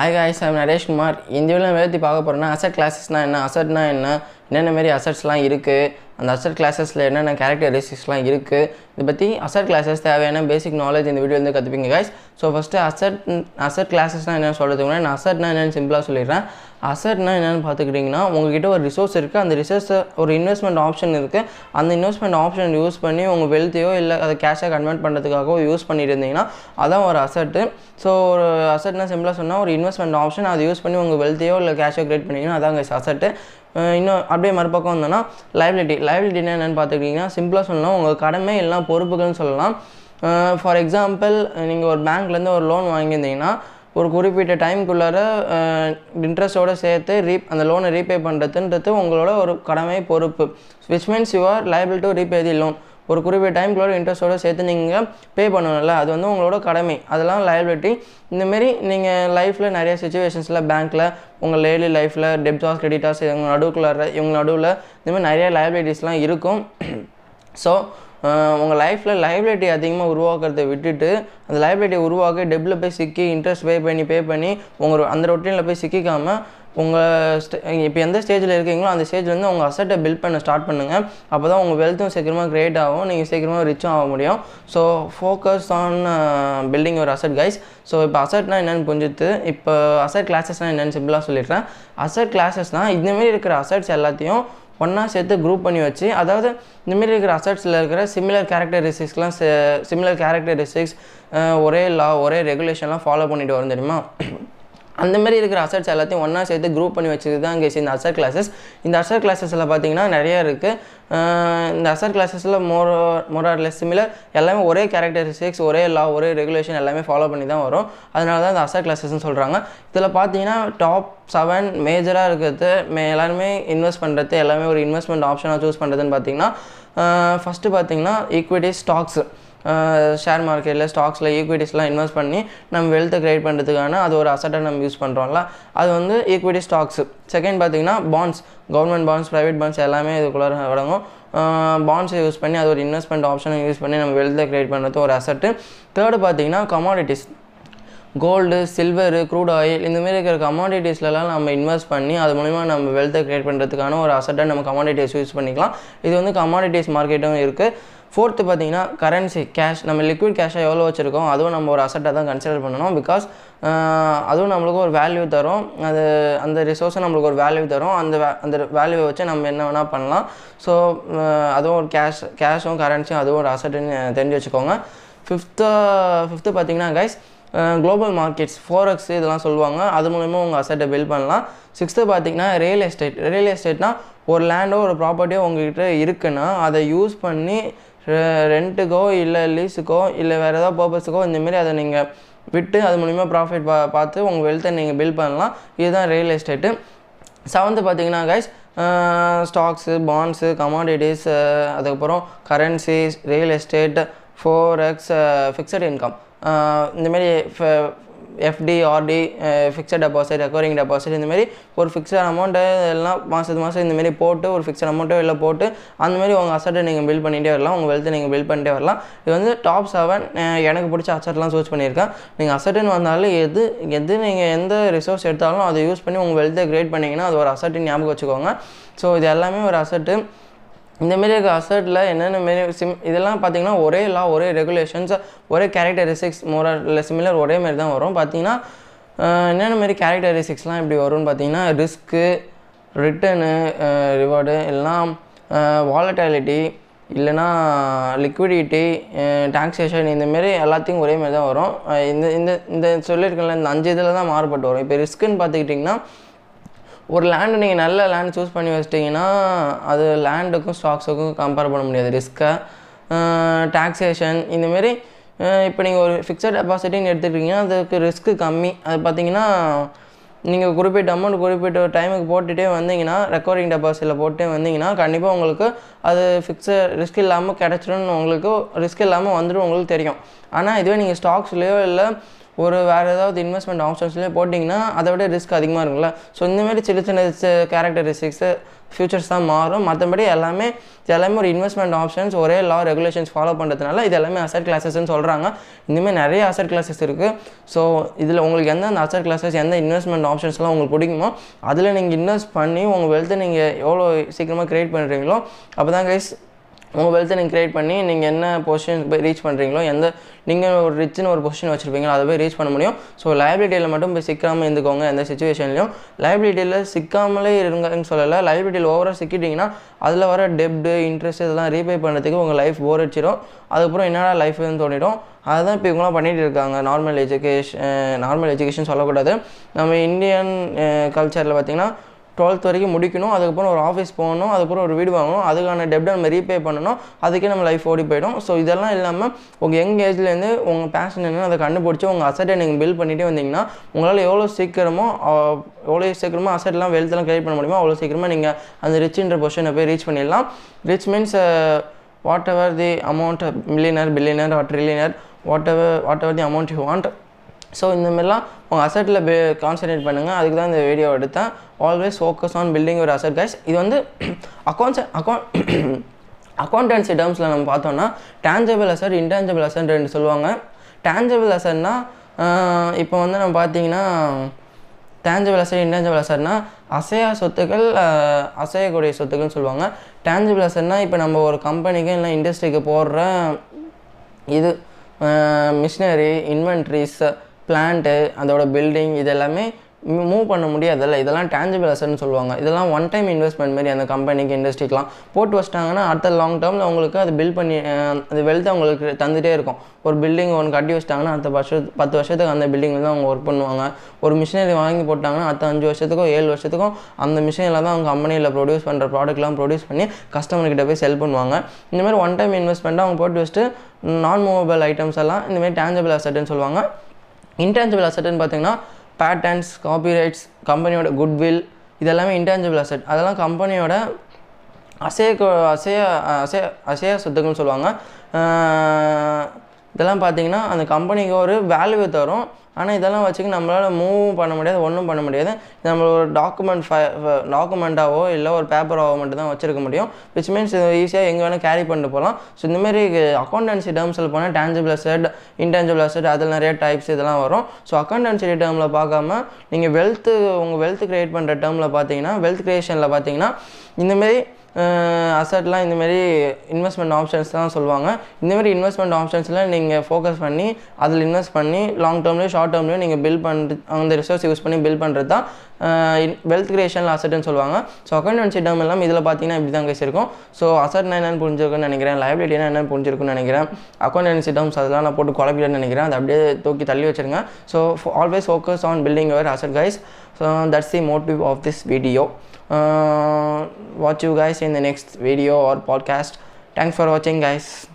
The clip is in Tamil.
Hi guys I'm Naresh Kumar இந்த வீடியோ எழுதி பார்க்க போகிறோன்னா அசட் கிளாஸஸ்னால் என்ன? அசட்னா என்ன? என்னென்ன மாரி அசட்ஸ்லாம் இருக்குது அந்த அசட் கிளாஸஸில் என்னென்ன கேரக்டரிஸ்டிக்ஸ்லாம் இருக்குது இதை பற்றி அசட் கிளாஸஸ் தேவையான பேசிக் நாலேஜ் இந்த வீடியோ வந்து கற்றுப்பீங்க guys so first asset asset கிளாஸஸ்னால் என்னென்னு சொல்கிறதுக்கு முன்னாடி நான் அசட்னா என்னென்னு சிம்பிளாக சொல்லிடுறேன். அசட்னா என்னென்னு பார்த்துக்கிட்டிங்கன்னா உங்ககிட்ட ஒரு ரிசோர்ஸ் இருக்குது அந்த ரிசோர்ஸ் ஒரு இன்வெஸ்ட்மெண்ட் ஆப்ஷன் இருக்குது அந்த இன்வெஸ்ட்மெண்ட் ஆப்ஷன் யூஸ் பண்ணி உங்கள் வெல்த்தையோ இல்லை அதை கேஷாக கன்வெர்ட் பண்ணுறதுக்காகவோ யூஸ் பண்ணிட்டு இருந்தீங்கன்னா அதான் ஒரு அசட்டு ஸோ ஒரு அசட்னா சிம்பிளாக சொன்னால் ஒரு இன்வெஸ்ட்மெண்ட் ஆப்ஷன் அதை யூஸ் பண்ணி உங்கள் வெல்த்தையோ இல்லை கேஷோ கிரியேட் பண்ணிங்கன்னா அதாங்க அசட்டு இன்னும் அப்படியே மறுபக்கம் வந்தோன்னா லைபிலிட்டி லைபிலிட்டினா என்னென்னு பார்த்துக்கிட்டிங்கன்னா சிம்பிளாக சொல்லலாம் உங்கள் கடமை எல்லாம் பொறுப்புகள்னு சொல்லலாம். ஃபார் எக்ஸாம்பிள் நீங்கள் ஒரு பேங்க்லேருந்து ஒரு லோன் வாங்கியிருந்தீங்கன்னா ஒரு குறிப்பிட்ட டைம்குள்ளார இன்ட்ரெஸ்ட்டோடு சேர்த்து ரீப் அந்த லோனை ரீபே பண்ணுறதுன்றது உங்களோட ஒரு கடமை பொறுப்பு. Which means you are liable to repay the loan ஒரு குறிப்பிட்ட டைம்குள்ளோட இன்ட்ரெஸ்ட்டோட சேர்த்து நீங்கள் பே பண்ணணும்ல அது வந்து உங்களோட கடமை. அதெல்லாம் லயபிலிட்டி இந்தமாரி நீங்கள் லைஃப்பில் நிறைய சுச்சுவேஷன்ஸில் பேங்க்கில் உங்கள் டெய்லி லைஃப்பில் டெப்டாஸ் கிரெடிட்டாஸ் இவங்க நடுவுக்குள்ளார இவங்க நடுவில் இந்தமாதிரி நிறைய லயபிலிட்டிஸ்லாம் இருக்கும். ஸோ உங்கள் லைஃப்பில் லைபிலிட்டி அதிகமாக உருவாக்குறதை விட்டுட்டு அந்த லைபிலிட்டியை உருவாக்க டெப்பில் போய் சிக்கி இன்ட்ரெஸ்ட் பே பண்ணி பே பண்ணி உங்கள் அந்த ரொட்டீனில் போய் சிக்கிக்காமல் உங்கள் ஸ்டே இப்போ எந்த ஸ்டேஜில் இருக்கீங்களோ அந்த ஸ்டேஜ்லேருந்து உங்கள் அசட்டை பில்ட் பண்ண ஸ்டார்ட் பண்ணுங்கள் அப்போ தான் உங்கள் வெல்த்தும் சீக்கிரமாக க்ரியேட் ஆகும். நீங்கள் சீக்கிரமாக ரிச்சும் ஆக முடியும். ஸோ ஃபோக்கஸ் ஆன் பில்டிங் ஒரு அசட் கைஸ் ஸோ இப்போ அசட்னா என்னென்னு புரிஞ்சுது இப்போ அசட் கிளாஸஸ்னால் என்னென்னு சிம்பிளாக சொல்லிடுறேன். அசட் கிளாஸஸ்னால் இந்தமாரி இருக்கிற அசட்ஸ் எல்லாத்தையும் ஒன்றா சேர்த்து குரூப் பண்ணி வச்சு அதாவது இந்தமாரி இருக்கிற அசட்ஸில் இருக்கிற சிமிலர் கேரக்டரிஸ்டிக்ஸ்லாம் சிமிலர் கேரக்டரிஸ்டிக்ஸ் ஒரே லா ஒரே ரெகுலேஷன்லாம் ஃபாலோ பண்ணிட்டு வரும் தெரியுமா? அந்த மாதிரி இருக்கிற அசட்ஸ் எல்லாத்தையும் ஒன்றா சேர்த்து குரூப் பண்ணி வச்சது தான் இங்கே இந்த அசட் கிளாஸஸ் இந்த அசட் கிளாஸஸில் பார்த்தீங்கன்னா நிறைய இருக்குது இந்த அசட் கிளாஸஸில் மோர் மோர் லெஸ் சிமிலர் எல்லாமே ஒரே கேரக்டரிஸ்டிக்ஸ் ஒரே லா ஒரே ரெகுலேஷன் எல்லாமே ஃபாலோ பண்ணி தான் வரும். அதனால தான் இந்த அசட் கிளாஸஸ்னு சொல்கிறாங்க இதில் பார்த்தீங்கன்னா டாப் செவன் மேஜராக இருக்கிறது மே எல்லாருமே இன்வெஸ்ட் பண்ணுறது எல்லாமே ஒரு இன்வெஸ்ட்மெண்ட் ஆப்ஷனாக சூஸ் பண்ணுறதுன்னு பார்த்தீங்கன்னா ஃபஸ்ட்டு பார்த்தீங்கன்னா ஈக்விட்டி ஸ்டாக்ஸ் ஷேர் மார்க்கெட்டில் ஸ்டாக்ஸில் ஈக்விட்டிஸ்லாம் இன்வெஸ்ட் பண்ணி நம்ம வெல்த்தை க்ரியேட் பண்ணுறதுக்கான அது ஒரு அசட்டாக நம்ம யூஸ் பண்ணுறோம்ல அது வந்து ஈக்விட்டி ஸ்டாக்ஸு செகண்ட் பார்த்தீங்கன்னா bonds government bonds private bonds எல்லாமே இதுக்குள்ளே அடங்கும். பாண்ட்ஸை யூஸ் பண்ணி அது ஒரு இன்வெஸ்ட்மெண்ட் ஆப்ஷனை யூஸ் பண்ணி நம்ம வெல்த்தை க்ரியேட் பண்ணுறது ஒரு அசட்டு தேர்டு பார்த்தீங்கன்னா commodities gold silver crude oil இந்தமாரி இருக்கிற கமாடிட்டிஸ்லலாம் நம்ம இன்வெஸ்ட் பண்ணி அது மூலிமா நம்ம வெல்த்தை க்ரியேட் பண்ணுறதுக்கான ஒரு அசட்டாக நம்ம கமாடிட்டிஸ் யூஸ் பண்ணிக்கலாம். இது வந்து கமாடிட்டிஸ் மார்க்கெட்டும் இருக்குது ஃபோர்த்து பார்த்தீங்கன்னா கரன்சி கேஷ் நம்ம லிக்விட் கேஷாக எவ்வளோ வச்சுருக்கோம்? அதுவும் நம்ம ஒரு அசட்டாக தான் கன்சிடர் பண்ணணும் பிகாஸ் அதுவும் நம்மளுக்கு ஒரு வேல்யூ தரும். அது அந்த ரிசோர்ஸை நம்மளுக்கு ஒரு வேல்யூ தரும். அந்த வே அந்த வேல்யூவை வச்சு நம்ம என்ன வேணால் பண்ணலாம். ஸோ அதுவும் ஒரு கேஷ் கேஷும் கரன்சியும் அதுவும் ஒரு அசட்டுன்னு தெரிஞ்சு வச்சுக்கோங்க. ஃபிஃப்த்து ஃபிஃப்த்து பார்த்தீங்கன்னா கைஸ் குளோபல் மார்க்கெட்ஸ் ஃபோரக்ஸ் இதெல்லாம் சொல்லுவாங்க. அது மூலயமா உங்கள் அசட்டை பில்ட் பண்ணலாம். சிக்ஸ்த்து பார்த்தீங்கன்னா ரியல் எஸ்டேட் ரியல் எஸ்டேட்னா ஒரு லேண்டோ ஒரு ப்ராப்பர்ட்டியோ உங்ககிட்ட இருக்குன்னா அதை யூஸ் பண்ணி ரெண்ட்டுக்கோ இல்லை லீஸுக்கோ இல்லை வேறு ஏதாவது பர்பஸுக்கோ இந்தமாரி அதை நீங்கள் விட்டு அது மூலிமா ப்ராஃபிட் பா பார்த்து உங்கள் வெல்த்தை நீங்கள் பில்ட் பண்ணலாம். இதுதான் ரியல் எஸ்டேட்டு செவன்த்து பார்த்தீங்கன்னா கைஸ் ஸ்டாக்ஸு பாண்ட்ஸு கமாடிட்டிஸ் அதுக்கப்புறம் currencies real estate forex fixed income இந்தமாரி FD RD fixed deposit recurring deposit இந்தமாரி ஒரு ஃபிக்ஸட் அமௌண்ட்டு எல்லாம் மாதத்து மாதம் இந்தமாரி போட்டு ஒரு ஃபிக்ஸட் அமௌண்ட்டோ இல்லை போட்டு அந்தமாரி உங்கள் அசட்டை நீங்கள் பில்ட் பண்ணிகிட்டே வரலாம். உங்கள் வெல்த்தை நீங்கள் பில்ட் பண்ணிட்டே வரலாம். இது வந்து டாப் செவன் eh, எனக்கு பிடிச்ச அசட்லாம் சூஸ் பண்ணியிருக்கேன். நீங்கள் அசட்டுன்னு வந்தாலும் எது எது நீங்கள் எந்த ரிசோர்ஸ் எடுத்தாலும் அதை யூஸ் பண்ணி உங்கள் வெல்த்தை க்ரியேட் பண்ணிங்கன்னா அது ஒரு அசட்டு ஞாபகம் வச்சுக்கோங்க. ஸோ இது எல்லாமே ஒரு அசட்டு இந்தமாரி இருக்க அசர்ட்டில் என்னென்ன மாரி சிம் இதெல்லாம் பார்த்தீங்கன்னா ஒரே லா ஒரே ரெகுலேஷன்ஸ் ஒரே கேரக்டரிஸ்டிக்ஸ் மோரா இல்லை சிமிலர் ஒரே மாதிரி தான் வரும். பார்த்தீங்கன்னா என்னென்ன மாரி கேரக்டரிஸ்டிக்ஸ்லாம் இப்படி வரும்னு பார்த்தீங்கன்னா ரிஸ்க்கு ரிட்டனு ரிவார்டு எல்லாம் வாலட்டாலிட்டி இல்லைனா லிக்விடிட்டி டாக்ஸேஷன் இந்தமாரி எல்லாத்தையும் ஒரே மாதிரி தான் வரும். இந்த இந்த இந்த சொல்லியிருக்கல இந்த அஞ்சு இதில் தான் மாறுபட்டு வரும். இப்போ ரிஸ்க்குன்னு பார்த்துக்கிட்டிங்கன்னா ஒரு லேண்டை நீங்கள் நல்ல லேண்ட் சூஸ் பண்ணி வச்சிட்டிங்கன்னா அது லேண்டுக்கும் ஸ்டாக்ஸுக்கும் கம்பேர் பண்ண முடியாது. ரிஸ்க்கை டாக்ஸேஷன் இந்தமாரி இப்போ நீங்கள் ஒரு ஃபிக்ஸட் டெபாசிட்டின்னு எடுத்துக்கிட்டிங்கன்னா அதுக்கு ரிஸ்க்கு கம்மி. அது பார்த்தீங்கன்னா நீங்கள் குறிப்பிட்ட அமௌண்ட் குறிப்பிட்ட டைமுக்கு போட்டுகிட்டே வந்தீங்கன்னா ரெக்கரிங் டெபாசிட்டில் போட்டே வந்தீங்கன்னா கண்டிப்பாக உங்களுக்கு அது ஃபிக்ஸு ரிஸ்க் இல்லாமல் கிடச்சிடும்னு உங்களுக்கு ரிஸ்க் இல்லாமல் வந்துடும் உங்களுக்கு தெரியும். ஆனால் இதுவே நீங்கள் ஸ்டாக்ஸ்லேயோ இல்லை ஒரு வேறு ஏதாவது இன்வெஸ்ட்மெண்ட் ஆப்ஷன்ஸ்லேயே போட்டிங்கன்னா அதை விட ரிஸ்க் அதிகமாக இருக்கும்ல. ஸோ இந்தமாரி சின்ன சின்ன கேரக்டரிஸ்டிக்ஸு ஃபியூச்சர்ஸ் தான் மாறும். மற்றபடி எல்லாமே இது எல்லாமே ஒரு இன்வெஸ்ட்மெண்ட் ஆப்ஷன்ஸ் ஒரே லா ரெகுலேஷன்ஸ் ஃபாலோ பண்ணுறதுனால இது எல்லாமே அசட் கிளாஸஸ்ன்னு சொல்கிறாங்க இந்தமாதிரி நிறைய அசட் கிளாஸஸ் இருக்குது ஸோ இதில் உங்களுக்கு எந்த அந்த அசட் கிளாஸஸ் எந்த இன்வெஸ்ட்மெண்ட் ஆப்ஷன்ஸ்லாம் உங்களுக்கு பிடிக்குமோ அதில் நீங்கள் இன்வெஸ்ட் பண்ணி உங்கள் வெல்த்தை நீங்கள் எவ்வளோ சீக்கிரமாக க்ரியேட் பண்ணுறீங்களோ அப்போ தான் கைஸ் உங்கள் வெல்த்தை நீங்கள் க்ரியேட் பண்ணி நீங்கள் என்ன பொசிஷனுக்கு போய் ரீச் பண்ணுறீங்களோ எந்த நீங்கள் ஒரு ரிச்சுன்னு ஒரு பொசிஷன் வச்சுருப்பீங்களோ அதை போய் ரீச் பண்ண முடியும். ஸோ லைபிலிட்டியில் மட்டும் போய் சிக்காமல் இருந்துக்கோங்க எந்த சுச்சுவேஷன்லையும் லைபிலிட்டியில் சிக்காமலே இருங்கன்னு சொல்லலை. லைபிலிட்டியில் ஓவராக சிக்கிட்டிங்கன்னா அதில் வர டெப்டு இன்ட்ரெஸ்ட் இதெல்லாம் ரீபே பண்ணுறதுக்கு உங்கள் லைஃப் போர் அடிச்சிடும் அதுக்கப்புறம் என்னடா லைஃப்னு தோணிடும். அதுதான் இப்போ இவங்களாம் பண்ணிகிட்டு இருக்காங்க. நார்மல் எஜுகேஷன் நார்மல் எஜுகேஷன் சொல்லக்கூடாது. நம்ம இந்தியன் கல்ச்சரில் eh, பார்த்திங்கன்னா டுவெல்த் வரைக்கும் முடிக்கணும் அதுக்கப்புறம் ஒரு ஆஃபீஸ் போகணும் அதுக்கப்புறம் ஒரு வீடு வாங்கணும் அதுக்கான டெப்டை நம்ம ரீபே பண்ணணும் அதுக்கே நம்ம லைஃப் ஓடி போயிடும். ஸோ இதெல்லாம் இல்லாமல் உங்கள் யங் ஏஜ்லேருந்து உங்கள் பேஷன் என்ன அதை கண்டுபிடிச்சி உங்கள் அசட்டை நீங்கள் பில்ட் பண்ணிகிட்டே வந்தீங்கன்னா உங்களால் எவ்வளோ சீக்கிரமோ எவ்வளோ சீக்கிரமாக அசட்லாம் வெல்த்லாம் கிரியேட் பண்ண முடியுமோ அவ்வளோ சீக்கிரமாக நீங்கள் அந்த ரிச்ன்ற பொசிஷனை போய் ரீச் பண்ணிடலாம். Rich means whatever the amount millionaire billionaire or trillionaire whatever whatever the amount you want so இந்தமாரிலாம் உங்கள் அசட்டில் பே கான்சன்ட்ரேட் பண்ணுங்கள் அதுக்கு தான் இந்த வீடியோ எடுத்தேன். ஆல்வேஸ் ஃபோக்கஸ் ஆன் பில்டிங் ஒரு அசட் கைஸ் இது வந்து அக்கௌண்ட்ஸ் அக்கௌண்ட் அக்கௌண்டன்சி டேர்ம்ஸில் நம்ம பார்த்தோம்னா டேஞ்சபிள் அசட் இன்டேஞ்சபிள் அசட் ரெண்டு சொல்லுவாங்க. டேஞ்சபிள் அசட்னா இப்போ வந்து நம்ம பார்த்தீங்கன்னா டேஞ்சபிள் அசட் இன்டேஞ்சபிள் அசட்னா அசையா சொத்துக்கள் அசையக்கூடிய சொத்துக்கள்னு சொல்லுவாங்க. டேஞ்சபிள் அசட்னா இப்போ நம்ம ஒரு கம்பெனிக்கு இல்லை இண்டஸ்ட்ரிக்கு போடுற இது மிஷினரி இன்வென்ட்ரிஸ் பிளான்ட்டு அதோட பில்டிங் இது எல்லாமே மூவ் பண்ண முடியாதுல்ல. இதெல்லாம் டேஞ்சபிள் அசட்னு சொல்லுவாங்க. இதெல்லாம் ஒன் டைம் இன்வெஸ்ட்மெண்ட் மாதிரி அந்த கம்பெனிக்கு இண்டஸ்ட்ரிக்கெலாம் போட்டு வச்சிட்டாங்கன்னா அடுத்த லாங் டேர்மில் அவங்களுக்கு அது பில்ட் பண்ணி அந்த வெல்த் அவங்களுக்கு தந்துகிட்டே இருக்கும். ஒரு பில்டிங் ஒன்று கட்டி வச்சிட்டாங்கன்னா அடுத்த வருஷம் பத்து வருஷத்துக்கு அந்த பில்டிங்கில் தான் அவங்க ஒர்க் பண்ணுவாங்க. ஒரு மிஷினரி வாங்கி போட்டாங்கன்னா அடுத்த அஞ்சு வருஷத்துக்கும் ஏழு வருஷத்துக்கும் அந்த மிஷினில் தான் அவங்க கம்பெனியில் ப்ரொடியூஸ் பண்ணுற ப்ராடக்ட்லாம் ப்ரொடியூஸ் பண்ணி கஸ்டமர்கிட்ட போய் செல் பண்ணுவாங்க. இந்த மாதிரி ஒன் டைம் இன்வெஸ்ட்மெண்ட்டாக அவங்க போட்டு வச்சுட்டு நான் மூவபிள் ஐட்டம்ஸ் எல்லாம் இந்தமாதிரி டேஞ்சபிள் அசட்டுன்னு சொல்லுவாங்க. இன்டான்ஜிபிள் அசட்டுன்னு பார்த்தீங்கன்னா பேட்டன்ஸ் காப்பிரைட்ஸ் கம்பெனியோட குட்வில் இதெல்லாமே இன்டான்ஜிபிள் அசட் அதெல்லாம் கம்பெனியோட அசைய அசைய அசைய அசைய சொத்துக்கள்னு சொல்லுவாங்க. இதெல்லாம் பார்த்தீங்கன்னா அந்த கம்பெனிக்கு ஒரு வேல்யூ தரும். ஆனால் இதெல்லாம் வச்சுக்க நம்மளால் மூவ் பண்ண முடியாது ஒன்றும் பண்ண முடியாது. நம்ம ஒரு டாக்குமெண்ட் ஃபை டாக்குமெண்ட்டாவோ இல்லை ஒரு பேப்பராகவோ மட்டும் தான் வச்சிருக்க முடியும். விச் மீன்ஸ் ஈஸியாக எங்கே வேணால் கேரி பண்ணிட்டு போகலாம் ஸோ இந்தமாரி அக்கௌண்டன்சி டேர்ம்ஸில் போனால் டேஞ்சபிள் அசட் இன்டேஞ்சபிள் அசட் அதில் நிறைய டைப்ஸ் இதெல்லாம் வரும். ஸோ அக்கௌண்டன்சி டேர்மில் பார்க்காம நீங்கள் வெல்த்து உங்கள் வெல்த் க்ரியேட் பண்ணுற டேர்மில் பார்த்தீங்கன்னா வெல்த் க்ரியேஷனில் பார்த்தீங்கன்னா இந்தமாரி அசட்லாம் இந்தமாரி இன்வெஸ்ட்மெண்ட் ஆப்ஷன்ஸ் தான் சொல்லுவாங்க. இந்தமாரி இன்வெஸ்ட்மெண்ட் ஆப்ஷன்ஸில் நீங்கள் ஃபோக்கஸ் பண்ணி அதில் இன்வெஸ்ட் பண்ணி லாங் டேர்ம்லேயும் ஷார்ட் டேர்ம்லேயும் நீங்கள் பில் பண்ணுறது அந்த ரிசோர்ஸ் யூஸ் பண்ணி பில் பண்ணுறது தான் வெல்த் கிரியேஷனில் அசட்னு சொல்லுவாங்க. ஸோ அக்கௌண்டன்சி டேர்ம் எல்லாம் இதில் பார்த்தீங்கன்னா இப்படி தான் கேஸ் இருக்கும் ஸோ அசட்னா என்னென்னு புரிஞ்சிருக்குன்னு நினைக்கிறேன். லைபிலிட்டினா என்னென்னு புரிஞ்சிருக்குன்னு நினைக்கிறேன். அக்கௌண்டன்சி டேர்ம்ஸ் அதெல்லாம் நான் போட்டு குழப்பிடன்னு நினைக்கிறேன். அதை அப்படியே தூக்கி தள்ளி வச்சுருங்க. So always focus on building your asset guys so that's the motive of this video Uh, watch you guys in the next video or podcast. Thanks for watching guys